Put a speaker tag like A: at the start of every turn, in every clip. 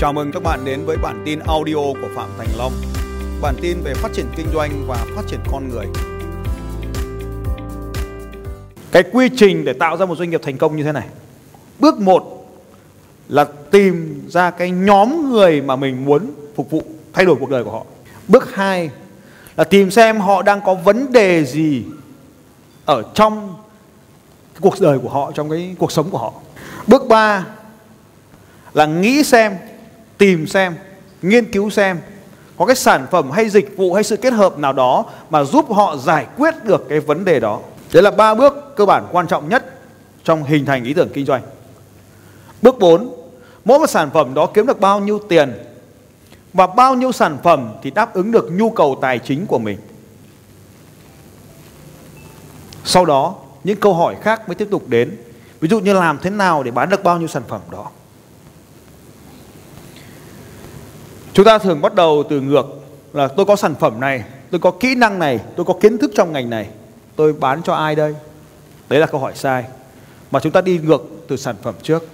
A: Chào mừng các bạn đến với bản tin audio của Phạm Thành Long. Bản tin về phát triển kinh doanh và phát triển con người. Cái quy trình để tạo ra một doanh nghiệp thành công như thế này. Bước 1 là tìm ra cái nhóm người mà mình muốn phục vụ thay đổi cuộc đời của họ. Bước 2 là tìm xem họ đang có vấn đề gì ở trong cái cuộc đời của họ, trong cái cuộc sống của họ. Bước 3 là nghĩ xem tìm xem, nghiên cứu xem có cái sản phẩm hay dịch vụ hay sự kết hợp nào đó mà giúp họ giải quyết được cái vấn đề đó. Đấy là ba bước cơ bản quan trọng nhất trong hình thành ý tưởng kinh doanh. Bước 4 mỗi một sản phẩm đó kiếm được bao nhiêu tiền và bao nhiêu sản phẩm thì đáp ứng được nhu cầu tài chính của mình. Sau đó, những câu hỏi khác mới tiếp tục đến. Ví dụ như làm thế nào để bán được bao nhiêu sản phẩm đó? Chúng ta thường bắt đầu từ ngược là tôi có sản phẩm này, tôi có kỹ năng này, tôi có kiến thức trong ngành này, tôi bán cho ai đây? Đấy là câu hỏi sai. Mà chúng ta đi ngược từ sản phẩm trước.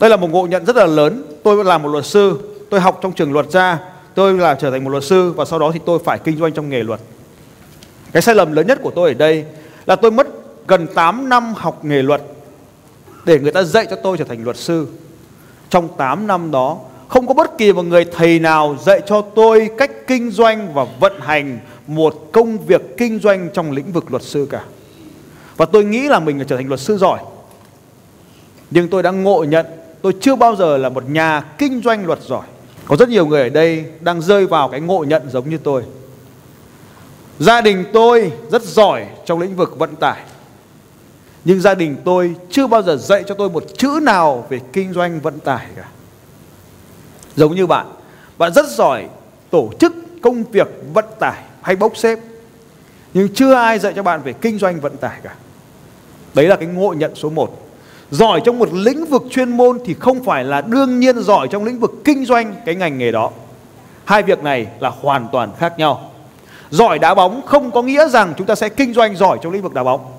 A: Đây là một ngộ nhận rất là lớn. Tôi làm một luật sư, tôi học trong trường luật ra, tôi là trở thành một luật sư và sau đó thì tôi phải kinh doanh trong nghề luật. Cái sai lầm lớn nhất của tôi ở đây là tôi mất gần 8 năm học nghề luật để người ta dạy cho tôi trở thành luật sư. Trong 8 năm đó không có bất kỳ một người thầy nào dạy cho tôi cách kinh doanh và vận hành một công việc kinh doanh trong lĩnh vực luật sư cả. Và tôi nghĩ là mình trở thành luật sư giỏi. Nhưng tôi đã ngộ nhận, tôi chưa bao giờ là một nhà kinh doanh luật giỏi. Có rất nhiều người ở đây đang rơi vào cái ngộ nhận giống như tôi. Gia đình tôi rất giỏi trong lĩnh vực vận tải. Nhưng gia đình tôi chưa bao giờ dạy cho tôi một chữ nào về kinh doanh vận tải cả. Giống như bạn, bạn rất giỏi tổ chức công việc vận tải hay bốc xếp. Nhưng chưa ai dạy cho bạn về kinh doanh vận tải cả. Đấy là cái ngộ nhận số 1. Giỏi trong một lĩnh vực chuyên môn thì không phải là đương nhiên giỏi trong lĩnh vực kinh doanh cái ngành nghề đó. Hai việc này là hoàn toàn khác nhau. Giỏi đá bóng không có nghĩa rằng chúng ta sẽ kinh doanh giỏi trong lĩnh vực đá bóng.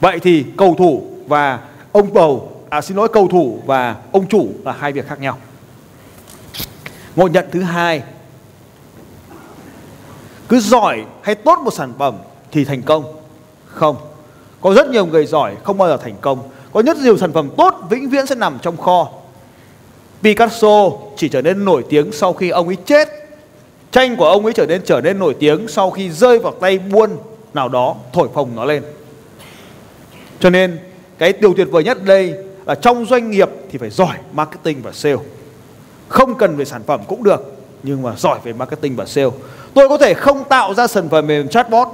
A: Vậy thì cầu thủ và ông bầu, à xin lỗi cầu thủ và ông chủ là hai việc khác nhau. Ngộ nhận thứ hai. Cứ giỏi hay tốt một sản phẩm thì thành công. Không, Có rất nhiều người giỏi không bao giờ thành công. Có rất nhiều sản phẩm tốt vĩnh viễn sẽ nằm trong kho. Picasso chỉ trở nên nổi tiếng sau khi ông ấy chết. Tranh của ông ấy trở nên trở nên nổi tiếng sau khi rơi vào tay buôn nào đó, thổi phồng nó lên. Cho nên, cái điều tuyệt vời nhất đây là trong doanh nghiệp thì phải giỏi marketing và sale không cần về sản phẩm cũng được, nhưng mà giỏi về marketing và sale. Tôi có thể không tạo ra sản phẩm mềm chatbot,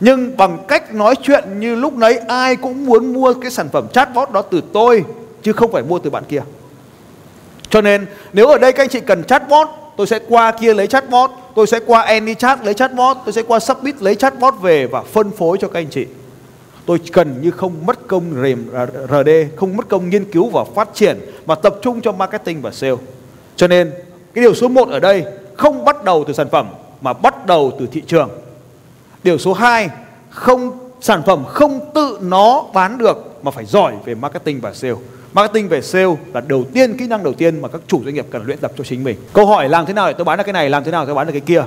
A: nhưng bằng cách nói chuyện như lúc nấy ai cũng muốn mua cái sản phẩm chatbot đó từ tôi, chứ không phải mua từ bạn kia. Cho nên, nếu ở đây các anh chị cần chatbot, tôi sẽ qua kia lấy chatbot, tôi sẽ qua AnyChat lấy chatbot, tôi sẽ qua Submit lấy chatbot về và phân phối cho các anh chị tôi cần như không mất công RD, à, không mất công nghiên cứu và phát triển mà tập trung cho marketing và sale. Cho nên cái điều số 1 ở đây không bắt đầu từ sản phẩm mà bắt đầu từ thị trường. Điều số 2 không sản phẩm không tự nó bán được mà phải giỏi về marketing và sale. Marketing về sale là đầu tiên kỹ năng đầu tiên mà các chủ doanh nghiệp cần luyện tập cho chính mình. Câu hỏi làm thế nào để tôi bán được cái này, làm thế nào để tôi bán được cái kia,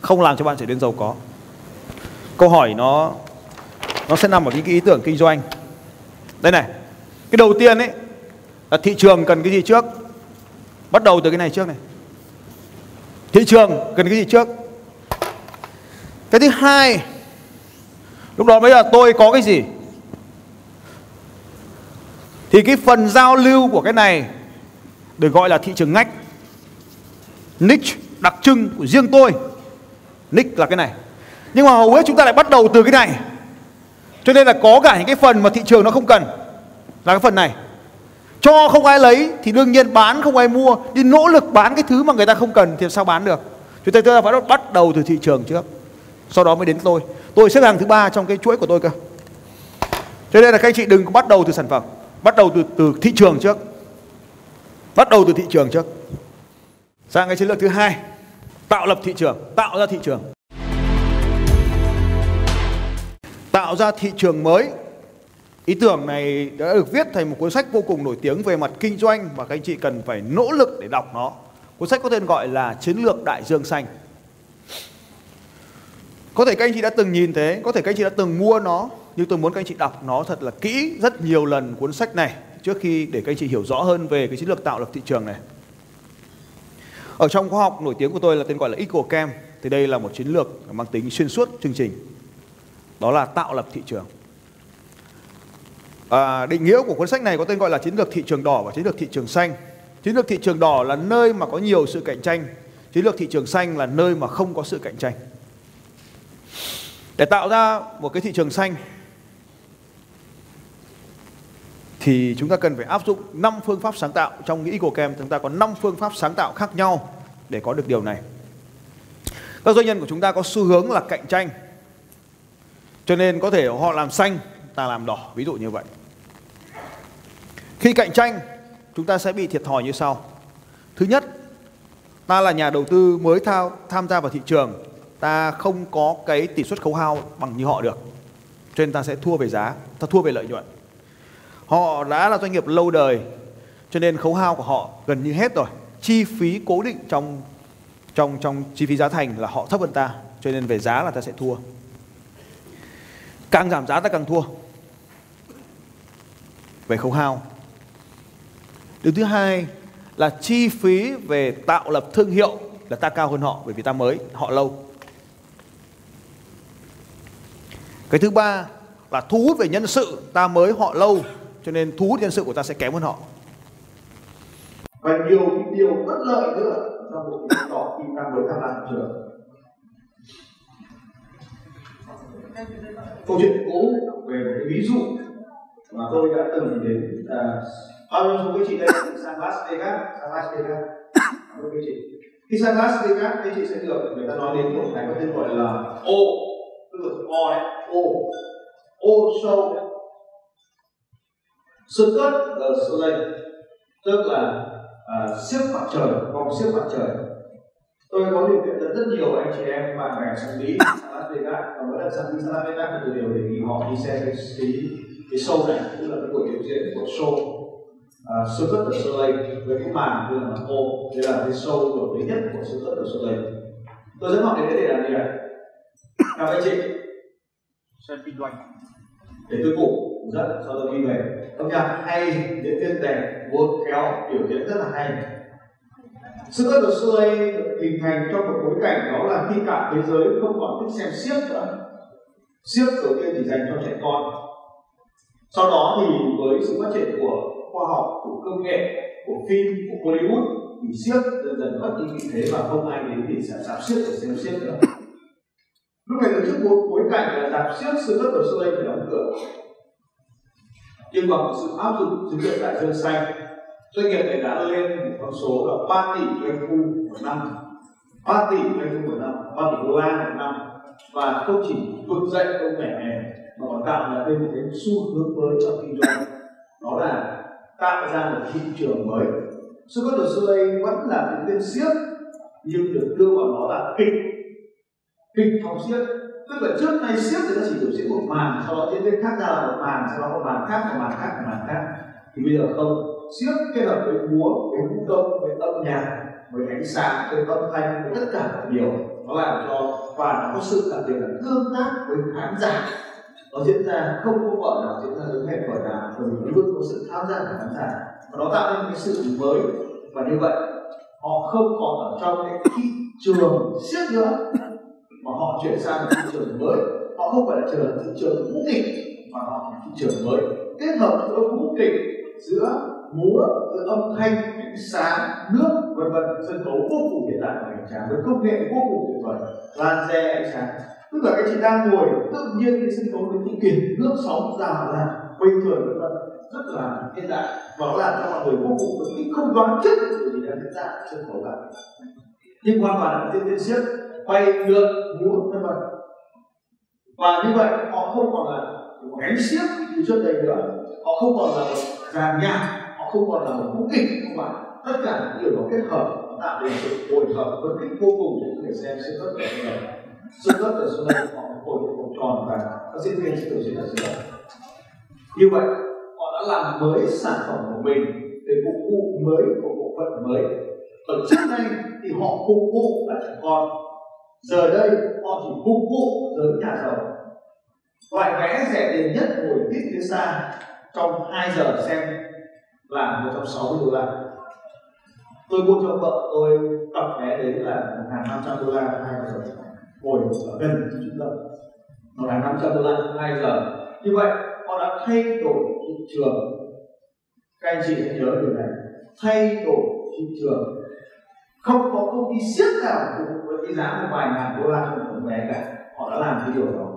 A: không làm cho bạn trở nên giàu có. Câu hỏi nó nó sẽ nằm ở những cái ý tưởng kinh doanh. Đây này, cái đầu tiên ấy, là thị trường cần cái gì trước? Bắt đầu từ cái này trước này. Thị trường cần cái gì trước? Cái thứ hai, lúc đó bây giờ tôi có cái gì? Thì cái phần giao lưu của cái này được gọi là thị trường ngách. Niche đặc trưng của riêng tôi. Niche là cái này. Nhưng mà hầu hết chúng ta lại bắt đầu từ cái này cho nên là có cả những cái phần mà thị trường nó không cần. Là cái phần này. Cho không ai lấy thì đương nhiên bán không ai mua. Đi nỗ lực bán cái thứ mà người ta không cần thì sao bán được? Chúng ta ta phải bắt đầu từ thị trường trước. Sau đó mới đến tôi. Tôi xếp hàng thứ ba trong cái chuỗi của tôi cơ. Cho nên là các anh chị đừng bắt đầu từ sản phẩm. Bắt đầu từ từ thị trường trước. Bắt đầu từ thị trường trước. Sang cái chiến lược thứ hai. Tạo lập thị trường. Tạo ra thị trường. Tạo ra thị trường mới
B: Ý tưởng này đã được viết thành một cuốn sách vô cùng nổi tiếng về mặt kinh doanh và các anh chị cần phải nỗ lực để đọc nó. Cuốn sách có tên gọi là Chiến lược Đại Dương Xanh. Có thể các anh chị đã từng nhìn thế, có thể các anh chị đã từng mua nó, nhưng tôi muốn các anh chị đọc nó thật là kỹ rất nhiều lần cuốn sách này trước khi để các anh chị hiểu rõ hơn về cái chiến lược tạo lập thị trường này. Ở trong khoa học nổi tiếng của tôi là tên gọi là EcoCam thì đây là một chiến lược mang tính xuyên suốt chương trình. Đó là tạo lập thị trường. À, định nghĩa của cuốn sách này có tên gọi là chiến lược thị trường đỏ và chiến lược thị trường xanh. Chiến lược thị trường đỏ là nơi mà có nhiều sự cạnh tranh, chiến lược thị trường xanh là nơi mà không có sự cạnh tranh. Để tạo ra một cái thị trường xanh thì chúng ta cần phải áp dụng 5 phương pháp sáng tạo. Trong nghĩ của kem chúng ta có 5 phương pháp sáng tạo khác nhau để có được điều này. Các doanh nhân của chúng ta có xu hướng là cạnh tranh. Cho nên có thể họ làm xanh, ta làm đỏ, ví dụ như vậy. Khi cạnh tranh, chúng ta sẽ bị thiệt thòi như sau. Thứ nhất, ta là nhà đầu tư mới thao, tham gia vào thị trường, ta không có cái tỷ suất khấu hao bằng như họ được. Cho nên ta sẽ thua về giá, ta thua về lợi nhuận. Họ đã là doanh nghiệp lâu đời, cho nên khấu hao của họ gần như hết rồi. Chi phí cố định trong trong trong chi phí giá thành là họ thấp hơn ta, cho nên về giá là ta sẽ thua. Càng giảm giá ta càng thua. Về khấu hao. Điều thứ hai là chi phí về tạo lập thương hiệu là ta cao hơn họ bởi vì ta mới, họ lâu. Cái thứ ba là thu hút về nhân sự, ta mới họ lâu cho nên thu hút nhân sự của ta sẽ kém hơn họ.
A: Và nhiều điều bất lợi nữa trong một cái tỏ khi ta mới tham gia thị trường. Câu chuyện cũ về một cái ví dụ mà tôi đã từng đến à, bao nhiêu số quý chị đây sang Las Vegas sang Las Vegas. Cảm quý chị. Khi sang Las Vegas quý chị sẽ được người ta nói đến một cái có tên gọi là O. Tức là O đấy O. O show. Circuit the Soleil. Tức là à, siếc mặt trời vòng siếc mặt trời. Tôi có điều kiện rất nhiều anh chị em bạn bè sang Mỹ sang Las Vegas và mỗi lần sang Mỹ sang Vegas thì tôi đều đề nghị họ đi xem cái cái, cái show này tức là cái buổi biểu diễn của show uh, Circuit the Soleil với cái màn như là mặt ô đây là cái show nổi tiếng nhất của Circuit the Soleil tôi dẫn họ đến đây để làm gì ạ. Chào anh chị.
B: Xem kinh doanh.
A: Để tôi ngủ rất cho tôi đi về. Âm nhạc hay diễn viên đẹp múa kéo biểu diễn rất là hay sự cất được xưa được hình thành trong một bối cảnh đó là khi cả thế giới không còn thích xem siếc nữa. Siếc đầu tiên chỉ dành cho trẻ con. Sau đó thì với sự phát triển của khoa học, của công nghệ, của phim, của Hollywood thì siếc dần dần mất đi vị thế và không ai đến thì sẽ giảm siếc để xem siếc nữa. Lúc này đứng trước một bối cảnh là giảm siếc, sự cất được xưa phải đóng cửa. Nhưng bằng sự áp dụng chiến lược đại dương xanh doanh nghiệp này đã lên một con số là 3 tỷ doanh thu một năm. 3 tỷ doanh thu một năm 3 tỷ đô la một năm. Và không chỉ vực dậy công nghệ này mà còn tạo ra thêm một cái xu hướng mới trong kinh doanh. Đó là tạo ra một thị trường mới. Sự có được xưa đây vẫn là những tên siếc, nhưng được đưa vào nó là kịch. Kịch phòng siếc. Tức là trước nay siếc thì nó chỉ biểu diễn một màn, sau đó diễn viên khác ra là một màn, sau đó một màn khác một màn khác một màn khác. Thì bây giờ không siếc kết hợp với múa với vũ công với âm nhạc với ánh sáng, với âm thanh, với tất cả mọi điều. Nó làm cho và nó có sự đặc biệt là tương tác với khán giả. Nó diễn ra không có vở nào, diễn ra giống hệt vở nào, bởi vì luôn có sự tham gia của khán giả. Và nó tạo nên cái sự mới. Và như vậy, họ không còn ở trong cái thị trường siếc nữa, mà họ chuyển sang một thị trường mới. Họ không phải là trường thị trường vũ kịch, mà họ là thị trường mới. Kết hợp giữa vũ kịch giữa múa giữa âm thanh ánh sáng, nước, vân vân, sân khấu vô cùng hiện đại và hoành tráng, với công nghệ vô cùng tuyệt vời. Laser ánh sáng. Tức là các chị đang ngồi, tự nhiên cái sân khấu với những kiệt nước sóng rào là bình thường, vân vân. Rất là hiện đại. Và nó làm cho mọi người vô cùng phấn khích, không đoán trước điều gì đang diễn ra sân khấu bạn nhưng hoàn toàn là diễn viên siếc, quay lượn, múa, vân vân. Và như vậy, họ không còn là một cánh siếc như trước đây nữa. Họ không còn là một dàn nhạc không còn là một cú kịch không phải. Tất cả những điều đó kết hợp, tạo nên sự hồi hợp với kích vô cùng cho người xem sự rất là nhiều sự rất là xung quanh họ hồi một vòng tròn và các diễn viên sẽ tổ chức ở dưới như vậy, họ đã làm mới sản phẩm của mình để phục vụ mới của bộ phận mới. Còn trước đây thì họ phục vụ là trẻ con. Giờ đây, họ chỉ phục vụ giới nhà giàu loại vé rẻ tiền nhất ngồi tít phía xa, trong 2 giờ xem là 160 đô la. Tôi mua cho vợ tôi tập vé đấy là 1.500 đô la, hai giờ ngồi ở gần trung tâm. 1.500 đô la, hai giờ. Như vậy, họ đã thay đổi thị trường. Các anh chị hãy nhớ điều này. Thay đổi thị trường. Không có công ty siết nào cũng với cái giá một vài ngàn đô la một một vé cả. Họ đã làm cái điều đó.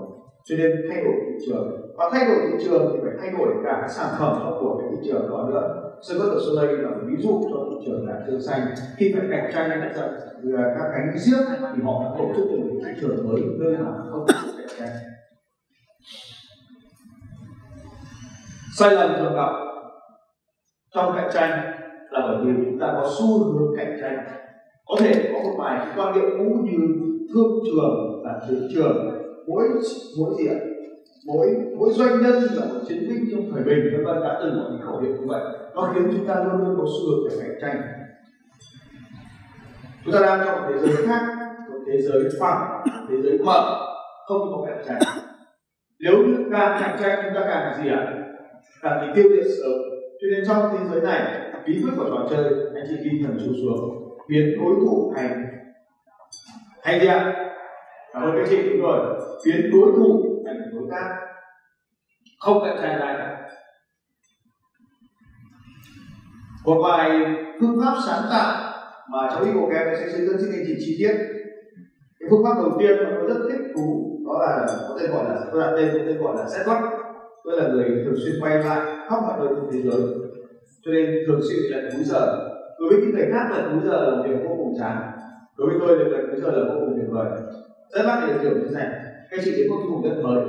A: Cho nên thay đổi thị trường và thay đổi thị trường thì phải thay đổi cả cái sản phẩm của cái thị trường đó nữa. Sơn Bất sau đây là một ví dụ cho thị trường là tương xanh. Khi phải cạnh tranh với các cánh giết thì họ đã tổ chức được một thị trường mới, nơi nào không có cạnh tranh. Sai lầm thường gặp trong cạnh tranh là bởi vì chúng ta có xu hướng cạnh tranh. Có thể có một vài quan niệm cũ như thương trường là thị trường mỗi mỗi diện mỗi mỗi doanh nhân là một chiến binh trong thời bình, vân vân, đã từng có những khẩu hiệu như vậy. Nó khiến chúng ta luôn luôn có xu hướng để cạnh tranh. Chúng ta đang trong một thế giới khác, một thế giới phẳng thế giới mở, không có cạnh tranh. Nếu càng cạnh tranh, chúng ta càng gì ạ? Càng bị tiêu diệt sớm. Cho nên trong thế giới này, bí quyết của trò chơi, anh chị ghi thần chú xuống. Biến đối thủ thành thành gì ạ? Cảm ơn các chị, đúng rồi. Biến đối thủ thành đối tác. Không cạnh tranh ai cả. Một vài phương pháp sáng tạo mà cháu đi bộ kém sẽ xây dựng chương trình chi tiết. Cái phương pháp đầu tiên mà tôi rất thích thú đó là có tên gọi là tôi đặt tên, có tên gọi là set tôi là người thường xuyên quay lại khắp mọi nơi trên thế giới. Cho nên thường xuyên bị lật múi giờ. Đối với những người khác là múi giờ là việc vô cùng chán. Đối với tôi lật múi giờ là vô cùng tuyệt vời. Rất mắc để hiểu như thế này các chị đến một cái vùng đất mới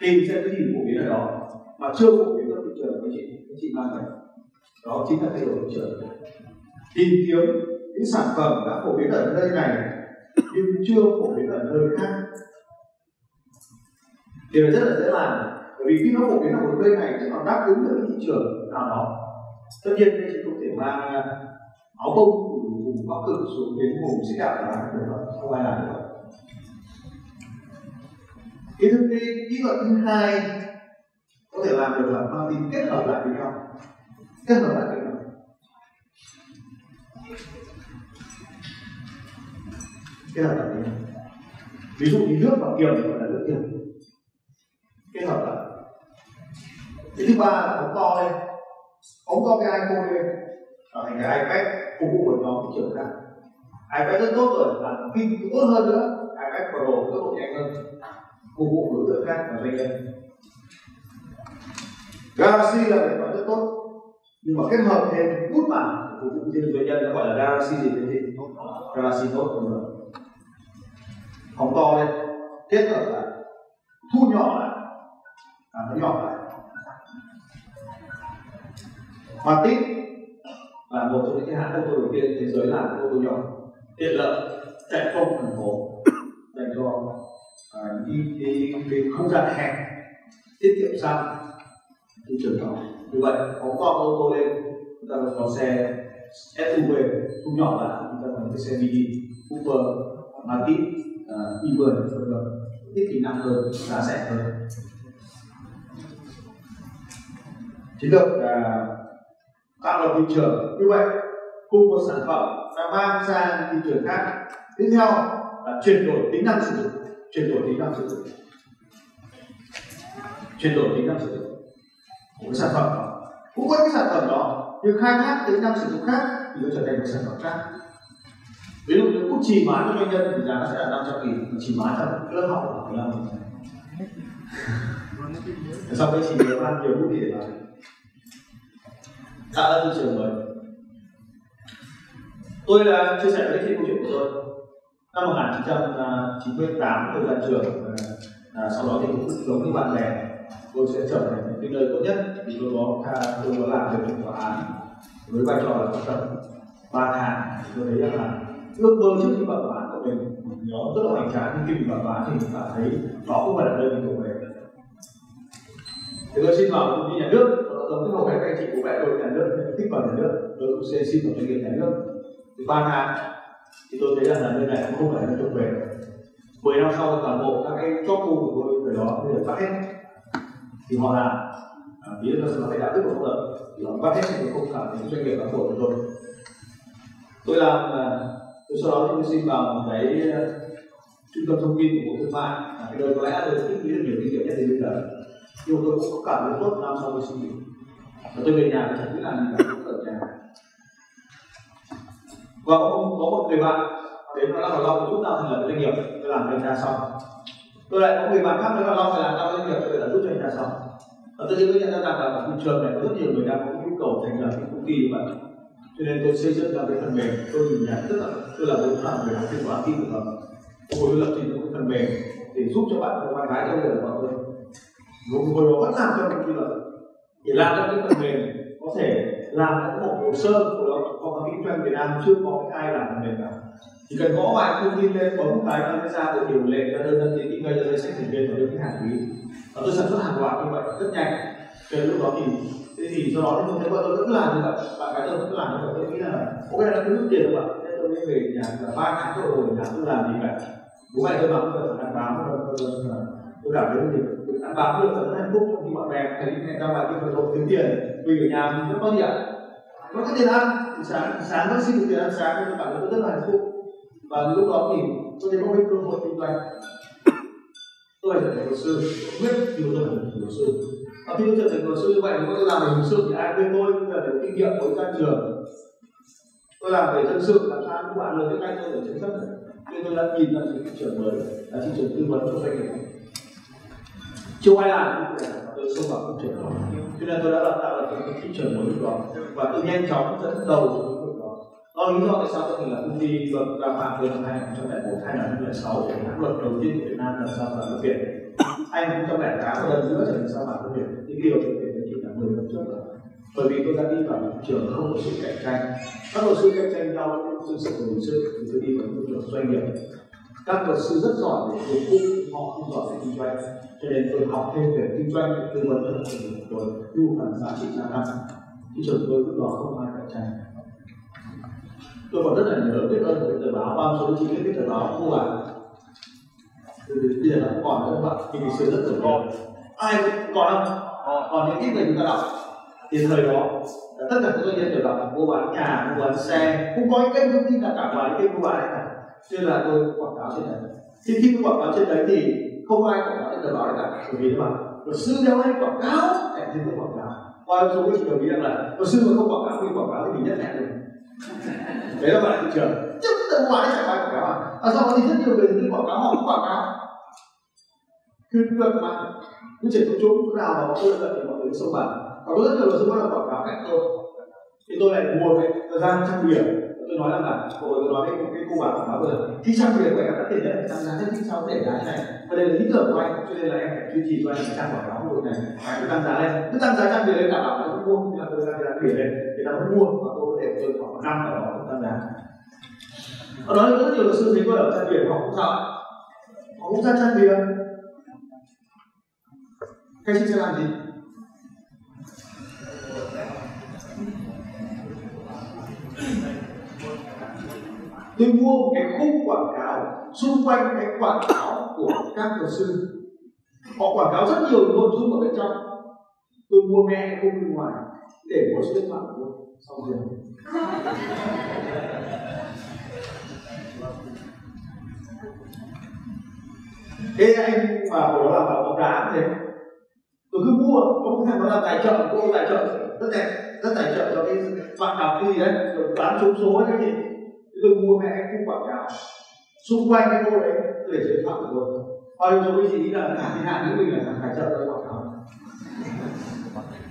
A: tìm xem cái gì phổ biến ở đó. Mà chưa phổ biến trong thị trường các chị các chị mang về. Đó chính là thay đổi thị trường. Tìm kiếm những sản phẩm đã phổ biến ở nơi này, nhưng chưa phổ biến ở nơi khác. Thì rất là dễ làm, bởi vì khi nó phổ biến ở một nơi này thì nó đáp ứng được thị trường nào đó. Tất nhiên các chị không thể mang à, áo bông vùng bắc cực xuống đến vùng xích đạo là được không ai làm được cái thuật cái kỹ thuật thứ hai có thể làm được là mang tính kết hợp lại với nhau. Kết hợp lại với nhau. Kết hợp lại với nhau ví dụ như nước và kiềm gọi là nước kiềm. Kết hợp lại. Cái thứ ba là ống to lên. Ống to cái iphone lên. Trở thành cái ipad phục vụ của nhóm thị trường khác. ipad rất tốt rồi, làm pin tốt hơn nữa. ipad pro tốc độ nhanh hơn phục vụ đối tượng khác và doanh nhân Galaxy là điện bản rất tốt nhưng mà kết hợp thêm bút bản phục vụ trên doanh nhân gọi là Galaxy gì cái gì Galaxy tốt đúng rồi. Phóng to lên kết hợp lại. Thu nhỏ lại. À, nó nhỏ lại. Matic là một trong những cái hãng ô tô đầu tiên thế giới làm ô tô nhỏ. Tiện lợi chạy không thành phố dành cho đi, đi, đi không gian hẹp tiết kiệm xăng thì trường đó như vậy phóng to ô tô lên chúng ta có xe SUV không nhỏ lại chúng ta có cái xe mini uber, Matic uh, uber, vân vân. Tiết kiệm năng hơn giá rẻ hơn. Chiến lược là tạo lập thị trường. Như vậy cùng một sản phẩm đã mang sang thị trường khác. Tiếp theo là chuyển đổi tính năng sử dụng chuyển đổi tính năng sử dụng. Chuyển đổi tính năng sử dụng. Của cái sản phẩm đó. Cũng với cái sản phẩm đó nhưng khai thác tính năng sử dụng khác, thì nó trở thành một sản phẩm khác. Ví dụ như cúc chì bán cho doanh nhân, thì giá nó sẽ là 500 nghìn chỉ bán trong lớp học của 15 nghìn. Sau đấy chỉ được ăn nhiều bút để bán tạo ra thị trường mới. Tôi là chia sẻ với chị câu chuyện của tôi năm 1998 tôi ra trường à, sau đó thì cũng giống như bạn bè tôi sẽ trở thành cái nơi tốt nhất vì tôi có à, tôi có làm việc trong tòa án với vai trò là tập ba tháng. Tôi thấy rằng là ước mơ trước khi vào tòa án của mình nó rất là hoành tráng nhưng khi mình vào tòa án thì mình cảm thấy đó không phải là nơi mình thuộc về. Thì tôi xin vào công ty nhà nước giống cái hầu hết các anh chị bố mẹ tôi nhà nước thích vào nhà nước tôi cũng sẽ xin vào doanh nghiệp nhà nước. Thì ba tháng thì tôi thấy rằng là nơi này cũng không phải là trục về 10 năm sau toàn bộ các cái chốt pool của tôi về đó bây giờ bắt hết. Thì họ làm. À, ví dụ là phải đạo đức của pháp luật thì họ bắt hết thì không phải những doanh nghiệp cán bộ của tôi. Tôi làm tôi sau đó tôi xin vào một cái ờ, trung tâm thông tin của bộ thương mại. Là cái đời có lẽ tôi tích lũy được nhiều kinh nghiệm nhất đến bây giờ. Nhưng tôi cũng có cảm thấy tốt năm sau tôi xin nghỉ. Và tôi về nhà tôi chẳng biết Vâng, và có, có một người bạn đến nó là lo một chút nào thành lập doanh nghiệp tôi làm thanh tra xong. Tôi lại có người bạn khác nữa là lo phải làm ra doanh nghiệp tôi lại giúp cho anh xong. Và tôi nhận ra rằng là ở thị trường này có rất nhiều người đang có nhu cầu thành lập những công ty như vậy. Cho nên tôi xây dựng ra cái phần mềm tôi nhìn nhận tức là tôi là tôi làm về học kết quả tin của mình tôi lập trình một cái phần mềm để giúp cho bạn và bạn gái trong đời của tôi. Một hồi đó vẫn làm cho công ty để làm cho cái phần mềm có thể làm các bộ hồ sơ của nó có kinh doanh Việt Nam chưa có ai làm phần mềm cả. Chỉ cần gõ vài thông tin lên, bấm một cái nó sẽ ra được điều lệ ra đơn đăng ký kinh doanh ra danh sách thành viên và đơn cái hàng quý. Và tôi sản xuất hàng loạt như vậy, rất nhanh. Từ lúc đó thì, thế thì do đó thì tôi thấy vợ tôi vẫn làm như vậy. Bạn gái tôi vẫn làm như vậy, tôi nghĩ là, ok, là cứ rút tiền được bạn. Thế tôi mới về nhà, là ba tháng rồi rồi nhà tôi làm gì cả. Bố mẹ tôi bảo tôi phải đảm bảo tôi cảm thấy việc đảm bảo được rất hạnh phúc khi bạn bè thấy hẹn ra ngoài kia phải kiếm tiền vì ở nhà mình vẫn có gì ạ có cái tiền ăn sáng sáng vẫn xin được tiền ăn sáng nên bạn vẫn rất là hạnh phúc và lúc đó thì tôi thấy có cái cơ hội kinh doanh tôi là trở thành luật sư biết điều tôi là luật sư và khi tôi trở thành luật sư như vậy tôi làm về hình sự thì ai quên tôi cũng là được kinh nghiệm của ra trường tôi làm về dân sự làm sao các bạn lời tiếng anh tôi để chứng chấp nên tôi đã nhìn ra thị trường mới là thị trường tư vấn cho doanh nghiệp chưa quay lại tôi xông vào thị trường đó. Cho nên tôi đã tạo được cái thị trường mới đó. Và tôi nhanh chóng dẫn đầu đó. Lý do tại sao tôi thành lập công ty luật đàm phạm từ năm 2001 2006 để hãng luật đầu tiên của Việt Nam là sao bản Việt anh cũng trong lẻ tám lần nữa thì thành sao bản Việt những điều tôi kể chỉ là 10 năm trước rồi bởi vì tôi đã đi vào thị trường không có sự cạnh tranh. Các luật sư cạnh tranh nhau trong sự của luật sư thì tôi đi vào thị trường doanh nghiệp các luật sư rất giỏi về nghiệp vụ họ không giỏi về kinh doanh. Cho nên tôi học thêm về kinh doanh tư vấn cho doanh rồi của tôi nhu phần giá trị gia tăng. Thị trường tôi lúc đó không ai cạnh tranh tôi còn rất là nhớ biết ơn của tờ báo bao số chị biết cái tờ báo mua à bây giờ là không còn nữa các bạn thì ngày xưa rất là còn ai còn không còn những ít người chúng ta đọc. Thì thời đó, tất cả các doanh nghiệp đều đọc mua bán nhà, mua bán xe, cũng có những kênh thông tin là cả ngoài kênh mua bán này cả nên là tôi quảng cáo trên đấy. Thì khi tôi quảng cáo trên đấy thì không ai quảng cáo trên tờ báo cả bởi vì mà. Luật sư đeo hay quảng cáo cạnh trên tôi quảng cáo. Qua số các chị đồng ý rằng là luật sư mà không quảng cáo thì quảng cáo thì mình nhất nhẹ rồi đấy là bạn thị trường. Chứ từ ngoài chẳng phải quảng cáo à? À sau đó thì rất nhiều người đi quảng cáo họ quảng cáo. Cứ việc mà. Cứ chỉ có chỗ nào mà tôi là thì mọi người xông vào. Và có rất nhiều người xung quanh là quảng cáo cạnh tôi. Thì tôi lại mua cái thời gian trang điểm tôi nói rằng là cô tôi nói với cái cô bạn của cáo vừa. khi trang việc của em đã tiền đấy tăng giá rất thích sau để giá này. Và đây là lý tưởng của anh cho nên là em phải duy trì cho anh trang quảng cáo của này. Cứ tăng giá lên cứ tăng giá trang việc lên đảm bảo là cũng mua thì là tôi tăng giá điểm lên thì nó cũng mua và tôi có thể tôi khoảng năm nào đó tăng giá. Ở đó rất nhiều luật sư thấy tôi ở trang biển họ cũng sao họ cũng ra trang biển, cái gì sẽ làm gì? Tôi mua một cái khung quảng cáo xung quanh cái quảng cáo của các luật sư. Họ quảng cáo rất nhiều nội dung ở bên trong. Tôi mua nghe cái khung bên ngoài để có số điện thoại của tôi. Xong rồi. Thế anh mà hồi đó làm vào bóng đá thế. Tôi cứ mua, có một thằng nó làm tài trợ cô tài trợ rất đẹp, rất tài trợ cho cái bạn đọc gì đấy, bán trúng số cái gì tôi mua mẹ cái khu quảng cáo xung quanh cái cô đấy, tôi để trên thoại của tôi bao nhiêu số cái gì là cả thiên hạ nghĩ mình là thằng tài trợ tôi quảng cáo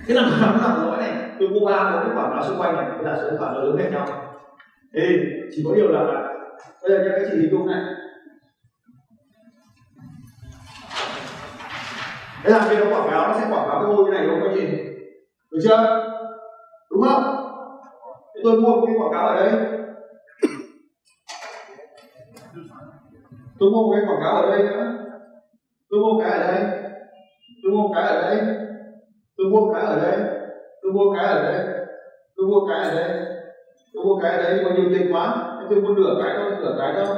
A: cái làm nào nó làm rõ này, tôi mua ba bốn cái quảng cáo xung quanh này cái là số quảng nó lớn hết nhau thì chỉ có điều là, bây giờ các chị hình dung này Thế là khi nó quảng cáo nó sẽ quảng cáo cái ô như này đúng không anh chị? Được chưa? Đúng không? Tôi mua cái quảng cáo ở đây Tôi mua cái quảng cáo ở đây nữa Tôi mua cái ở đây. Tôi mua cái ở đây. Tôi mua cái ở đây. Tôi mua cái ở đây. Tôi mua cái ở đây. Tôi mua cái ở đây. Mà nhiều tiền quá? Tôi mua nửa cái thôi nửa cái thôi.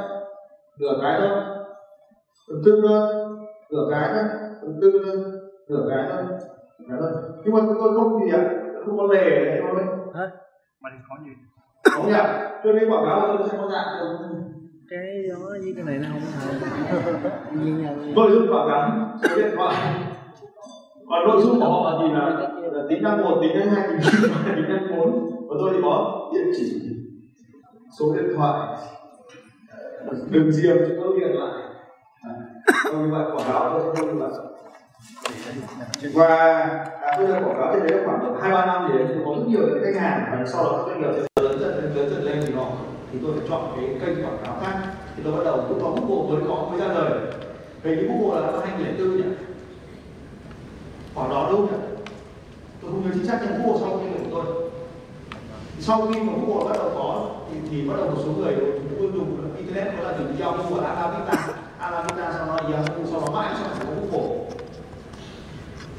A: Nửa cái thôi. Phần tư thôi. Nửa cái thôi. Phần tư thôi. Nửa cái thôi. Cái thôi. Nhưng mà tôi không gì ạ? Không có lề ở đây thôi
C: mà thì có gì
A: không nhỉ? Cho nên quảng cáo tôi sẽ có dạng
C: cái đó với cái này nó không hợp như nhau
A: nội dung quảng cáo số điện thoại. Còn nội dung của họ là gì là, là tính năng một tính năng hai tính năng ba tính năng bốn. Và tôi thì có địa chỉ số điện thoại. Đừng diêm cho tôi điện lại không như vậy quảng cáo tôi sẽ không như vậy và à, tôi đã quảng cáo trên đấy khoảng hai ba năm thì có rất nhiều những khách hàng và sau đó các doanh nghiệp sẽ lớn dần lên lớn dần lên thì tôi phải chọn cái kênh quảng cáo khác. Thì tôi bắt đầu cũng có Google mới có mới ra đời. Hình như Google là năm 2004 nhỉ? Khoảng đó đâu nhỉ? Tôi không nhớ chính xác nhưng Google sau khi của tôi. Sau khi mà Google bắt đầu có thì, thì bắt đầu một số người tôi dùng internet đó là dùng giao Google Alavita Alavita sau đó Yahoo sau đó mãi sau đó có Google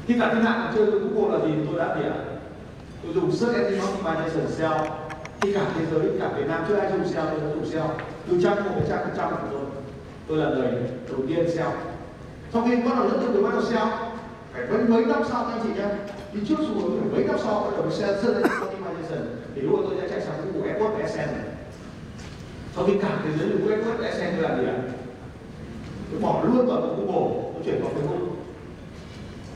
A: khi cả thiên hạ chơi với Google là gì? Tôi đã biết tôi dùng search engine optimization SEO khi cả thế giới, cả Việt Nam chưa ai dùng SEO tôi đã dùng SEO từ trang một đến trang phần trăm của tôi tôi là người đầu tiên SEO sau khi bắt đầu rất nhiều người bắt đầu SEO phải mấy mấy năm sau anh chị nhé. Đi trước xu hướng phải mấy năm sau, bắt đầu mới search engine optimization thì lúc tôi sẽ chạy sang Google AdWords và AdSense sau khi cả thế giới dùng AdWords và là tôi làm gì ạ? Tôi bỏ luôn vào Google, tôi chuyển vào Facebook.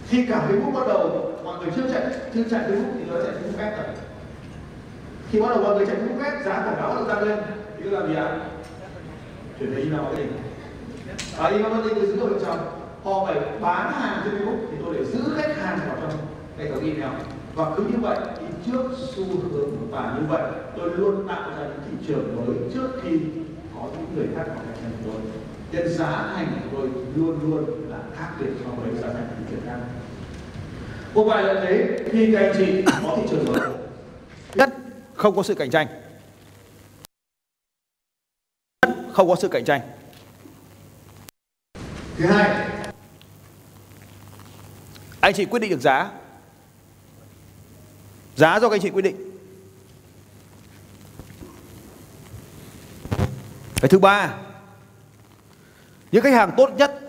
A: Khi cả Facebook bắt đầu, mọi người chưa chạy chưa chạy Facebook thì nó chạy Facebook Ads rồi khi bắt đầu mọi người chạy Facebook Ads giá quảng cáo bắt đầu tăng lên. Thì tôi làm gì ạ? Chuyển về email marketing và email marketing tôi giữ tôi chồng họ phải bán hàng trên Facebook thì tôi để giữ khách hàng vào trong cái tổng email. Và cứ như vậy thì trước xu hướng và như vậy, tôi luôn tạo ra những thị trường mới trước khi có những người khác vào cạnh tranh của tôi nên giá thành của tôi luôn luôn là khác biệt so với giá thành thị trường khác một vài lần thế khi các anh chị có thị trường mới
B: không có sự cạnh tranh. Không có sự cạnh tranh.
A: Thứ hai.
B: Anh chị quyết định được giá. Giá do các anh chị quyết định. Cái thứ ba. Những khách hàng tốt nhất.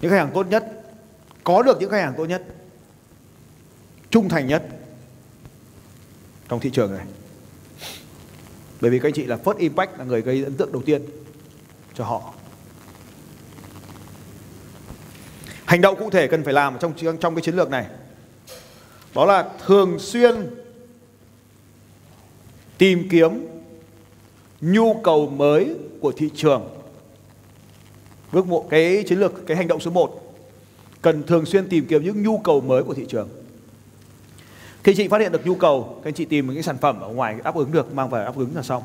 B: Những khách hàng tốt nhất. Có được những khách hàng tốt nhất. Trung thành nhất trong thị trường này. Bởi vì các anh chị là first impact là người gây ấn tượng đầu tiên cho họ. Hành động cụ thể cần phải làm trong trong cái chiến lược này. Đó là thường xuyên tìm kiếm nhu cầu mới của thị trường. Bước một, cái chiến lược, cái hành động số 1 cần thường xuyên tìm kiếm những nhu cầu mới của thị trường khi chị phát hiện được nhu cầu, các anh chị tìm những cái sản phẩm ở ngoài đáp ứng được, mang về đáp ứng là xong.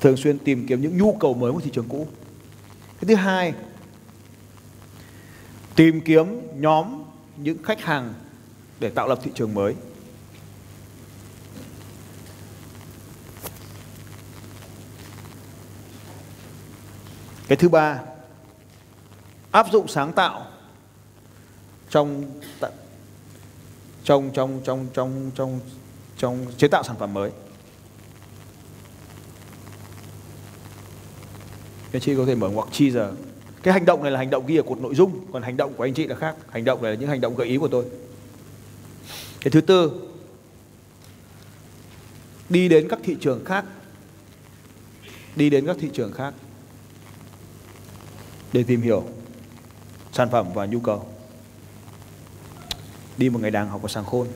B: Thường xuyên tìm kiếm những nhu cầu mới của thị trường cũ. Cái thứ hai, tìm kiếm nhóm những khách hàng để tạo lập thị trường mới. Cái thứ ba, áp dụng sáng tạo trong trong trong trong trong trong trong chế tạo sản phẩm mới. Anh chị có thể mở ngoặc chi giờ. Cái hành động này là hành động ghi ở cột nội dung, còn hành động của anh chị là khác. Hành động này là những hành động gợi ý của tôi. Cái thứ tư, đi đến các thị trường khác. Đi đến các thị trường khác để tìm hiểu sản phẩm và nhu cầu đi một ngày đàng học có sáng khôn.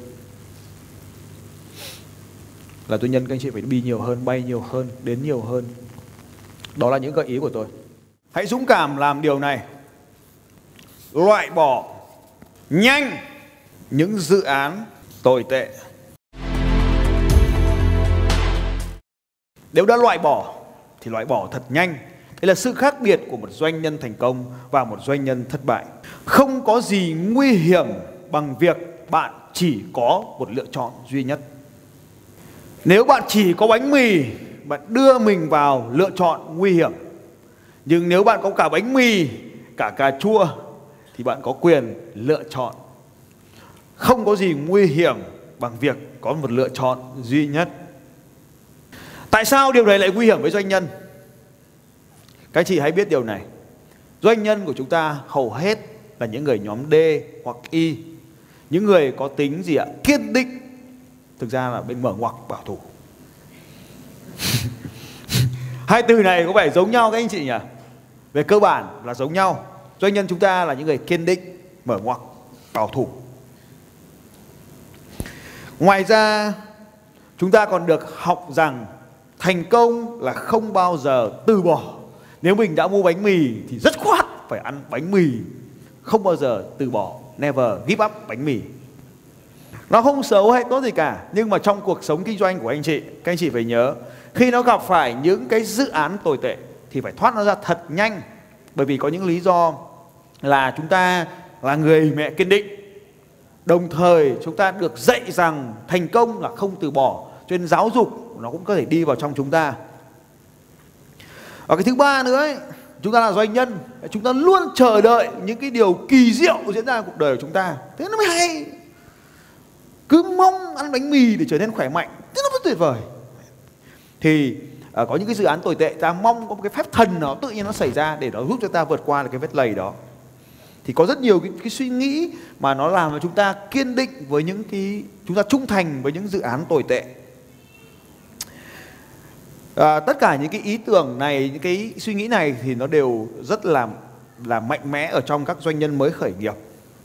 B: Là tôi nhân các anh chị phải đi nhiều hơn, bay nhiều hơn, đến nhiều hơn. Đó là những gợi ý của tôi. Hãy dũng cảm làm điều này. Loại bỏ nhanh những dự án tồi tệ. Nếu đã loại bỏ, thì loại bỏ thật nhanh. Đây là sự khác biệt của một doanh nhân thành công và một doanh nhân thất bại. Không có gì nguy hiểm bằng việc bạn chỉ có một lựa chọn duy nhất. Nếu bạn chỉ có bánh mì, bạn đưa mình vào lựa chọn nguy hiểm. Nhưng nếu bạn có cả bánh mì,
A: cả cà chua, thì bạn có quyền lựa chọn. Không có gì nguy hiểm bằng việc có một lựa chọn duy nhất. Tại sao điều này lại nguy hiểm với doanh nhân? Các chị hãy biết điều này. Doanh nhân của chúng ta hầu hết là những người nhóm D hoặc Y những người có tính gì ạ? Kiên định. Thực ra là bên mở ngoặc bảo thủ. Hai từ này có vẻ giống nhau các anh chị nhỉ? Về cơ bản là giống nhau. Doanh nhân chúng ta là những người kiên định mở ngoặc bảo thủ. Ngoài ra chúng ta còn được học rằng thành công là không bao giờ từ bỏ. Nếu mình đã mua bánh mì thì rất khoát phải ăn bánh mì không bao giờ từ bỏ never give up bánh mì. Nó không xấu hay tốt gì cả nhưng mà trong cuộc sống kinh doanh của anh chị các anh chị phải nhớ khi nó gặp phải những cái dự án tồi tệ thì phải thoát nó ra thật nhanh. Bởi vì có những lý do là chúng ta là người mẹ kiên định. Đồng thời chúng ta được dạy rằng thành công là không từ bỏ cho nên giáo dục nó cũng có thể đi vào trong chúng ta. Và cái thứ ba nữa ấy, chúng ta là doanh nhân chúng ta luôn chờ đợi những cái điều kỳ diệu diễn ra trong cuộc đời của chúng ta. Thế nó mới hay. Cứ mong ăn bánh mì để trở nên khỏe mạnh thế nó mới tuyệt vời. Thì à, có những cái dự án tồi tệ ta mong có một cái phép thần nó tự nhiên nó xảy ra để nó giúp cho ta vượt qua được cái vết lầy đó. Thì có rất nhiều cái, cái suy nghĩ mà nó làm cho chúng ta kiên định với những cái chúng ta trung thành với những dự án tồi tệ à, tất cả những cái ý tưởng này những cái suy nghĩ này thì nó đều rất là là mạnh mẽ ở trong các doanh nhân mới khởi nghiệp.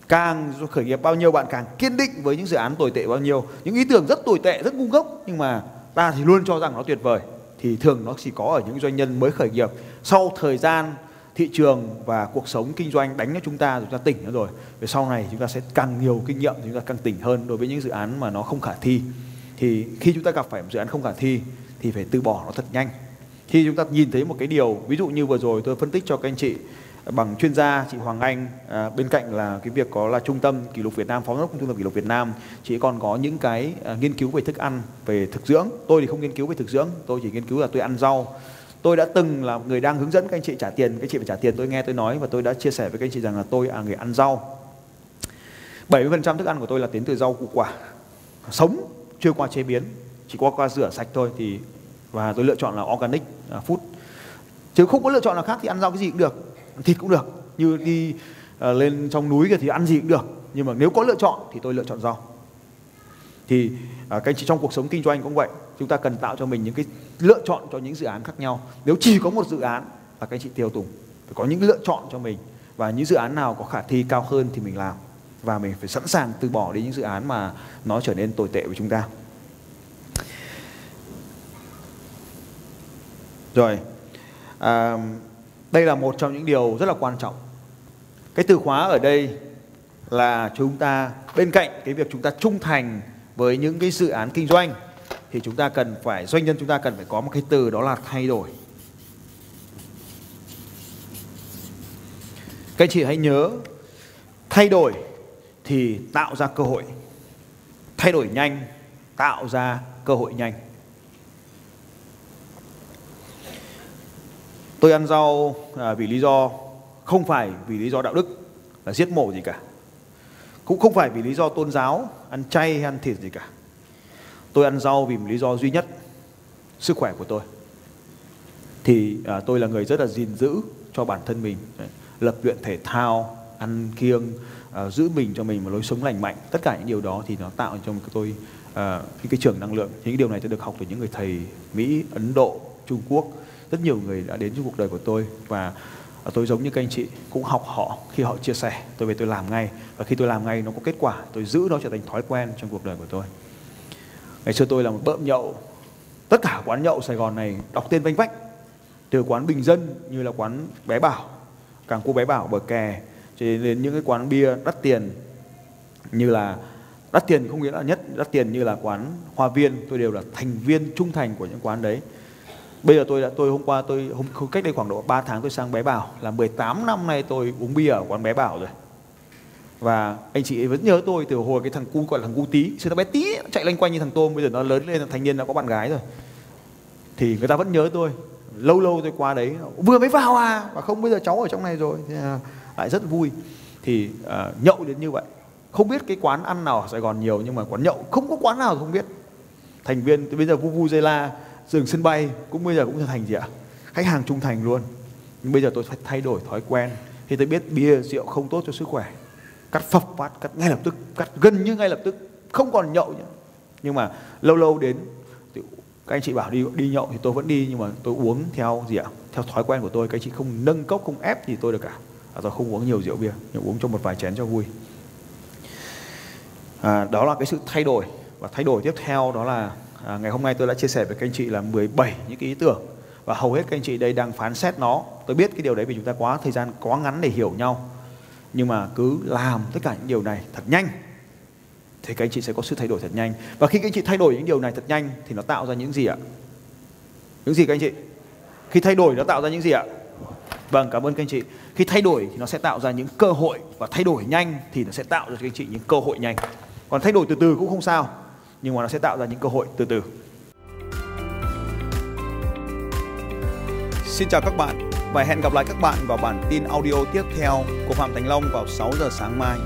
A: Càng khởi nghiệp bao nhiêu bạn càng kiên định với những dự án tồi tệ bao nhiêu. Những ý tưởng rất tồi tệ rất ngu ngốc nhưng mà ta thì luôn cho rằng nó tuyệt vời. Thì thường nó chỉ có ở những doanh nhân mới khởi nghiệp. Sau thời gian thị trường và cuộc sống kinh doanh đánh cho chúng ta chúng ta tỉnh nữa rồi. Về sau này chúng ta sẽ càng nhiều kinh nghiệm chúng ta càng tỉnh hơn đối với những dự án mà nó không khả thi. Thì khi chúng ta gặp phải một dự án không khả thi thì phải từ bỏ nó thật nhanh. Khi chúng ta nhìn thấy một cái điều ví dụ như vừa rồi tôi phân tích cho các anh chị bằng chuyên gia chị Hoàng Anh à, bên cạnh là cái việc có là trung tâm kỷ lục Việt Nam phó giám đốc trung tâm kỷ lục Việt Nam chị còn có những cái à, nghiên cứu về thức ăn về thực dưỡng. Tôi thì không nghiên cứu về thực dưỡng tôi chỉ nghiên cứu là tôi ăn rau. Tôi đã từng là người đang hướng dẫn các anh chị trả tiền các anh chị phải trả tiền. Tôi nghe tôi nói và tôi đã chia sẻ với các anh chị rằng là tôi là người ăn rau. 70% thức ăn của tôi là đến từ rau củ quả. Sống chưa qua chế biến chỉ có qua rửa sạch thôi thì và tôi lựa chọn là organic uh, food. Chứ không có lựa chọn nào khác thì ăn rau cái gì cũng được thịt cũng được. Như đi uh, lên trong núi kia thì ăn gì cũng được. Nhưng mà nếu có lựa chọn thì tôi lựa chọn rau. Thì uh, các anh chị trong cuộc sống kinh doanh cũng vậy. Chúng ta cần tạo cho mình những cái lựa chọn cho những dự án khác nhau. Nếu chỉ có một dự án là các anh chị tiêu tùng phải có những lựa chọn cho mình. Và những dự án nào có khả thi cao hơn thì mình làm. Và mình phải sẵn sàng từ bỏ đi những dự án mà nó trở nên tồi tệ với chúng ta. Rồi à, đây là một trong những điều rất là quan trọng. Cái từ khóa ở đây là chúng ta bên cạnh cái việc chúng ta trung thành với những cái dự án kinh doanh thì chúng ta cần phải doanh nhân chúng ta cần phải có một cái từ đó là thay đổi. Các anh chị hãy nhớ thay đổi thì tạo ra cơ hội. Thay đổi nhanh tạo ra cơ hội nhanh. Tôi ăn rau à, vì lý do không phải vì lý do đạo đức là giết mổ gì cả. Cũng không phải vì lý do tôn giáo ăn chay hay ăn thịt gì cả. Tôi ăn rau vì một lý do duy nhất sức khỏe của tôi. Thì à, tôi là người rất là gìn giữ cho bản thân mình lập luyện thể thao ăn kiêng à, giữ mình cho mình một lối sống lành mạnh. Tất cả những điều đó thì nó tạo cho tôi à, cái, cái trường năng lượng. Những điều này tôi được học từ những người thầy mỹ ấn độ trung quốc rất nhiều người đã đến trong cuộc đời của tôi và à, tôi giống như các anh chị, cũng học họ khi họ chia sẻ, tôi về tôi làm ngay. Và khi tôi làm ngay, nó có kết quả, tôi giữ nó trở thành thói quen trong cuộc đời của tôi. Ngày xưa tôi là một bợm nhậu. Tất cả quán nhậu Sài Gòn này đọc tên vanh vách. Từ quán bình dân như là quán bé bảo, càng cô bé bảo, bờ kè, cho đến những cái quán bia đắt tiền như là, đắt tiền không nghĩa là nhất, đắt tiền như là quán hoa viên. Tôi đều là thành viên trung thành của những quán đấy bây giờ tôi đã tôi hôm qua tôi hôm cách đây khoảng độ 3 tháng tôi sang bé bảo là 18 năm nay tôi uống bia ở quán bé bảo rồi. Và anh chị ấy vẫn nhớ tôi từ hồi cái thằng cu gọi là thằng cu tí xưa nó bé tí chạy lanh quanh như thằng tôm bây giờ nó lớn lên thành niên nó có bạn gái rồi. Thì người ta vẫn nhớ tôi. Lâu lâu tôi qua đấy vừa mới vào à? Và không bây giờ cháu ở trong này rồi thì lại rất vui. Thì uh, nhậu đến như vậy. Không biết cái quán ăn nào ở Sài Gòn nhiều nhưng mà quán nhậu không có quán nào không biết. Thành viên thì bây giờ Vuvuzela dừng sân bay cũng bây giờ cũng trở thành gì ạ? Khách hàng trung thành luôn. Nhưng bây giờ tôi phải thay đổi thói quen. Thì tôi biết bia rượu không tốt cho sức khỏe. Cắt phập phát cắt ngay lập tức cắt gần như ngay lập tức không còn nhậu nữa. Nhưng mà lâu lâu đến các anh chị bảo đi đi nhậu thì tôi vẫn đi nhưng mà tôi uống theo gì ạ? Theo thói quen của tôi các anh chị không nâng cốc không ép gì tôi được cả. À, tôi không uống nhiều rượu bia nhưng uống cho một vài chén cho vui. À, đó là cái sự thay đổi. Và thay đổi tiếp theo đó là à, ngày hôm nay tôi đã chia sẻ với các anh chị là 17 những cái ý tưởng và hầu hết các anh chị đây đang phán xét nó. Tôi biết cái điều đấy vì chúng ta quá thời gian quá ngắn để hiểu nhau. Nhưng mà cứ làm tất cả những điều này thật nhanh thì các anh chị sẽ có sự thay đổi thật nhanh. Và khi các anh chị thay đổi những điều này thật nhanh thì nó tạo ra những gì ạ? Những gì các anh chị? Khi thay đổi nó tạo ra những gì ạ? Vâng cảm ơn các anh chị. Khi thay đổi thì nó sẽ tạo ra những cơ hội và thay đổi nhanh thì nó sẽ tạo ra cho các anh chị những cơ hội nhanh. Còn thay đổi từ từ cũng không sao nhưng mà nó sẽ tạo ra những cơ hội từ từ Xin chào các bạn và hẹn gặp lại các bạn vào bản tin audio tiếp theo của Phạm Thành Long vào 6 giờ sáng mai.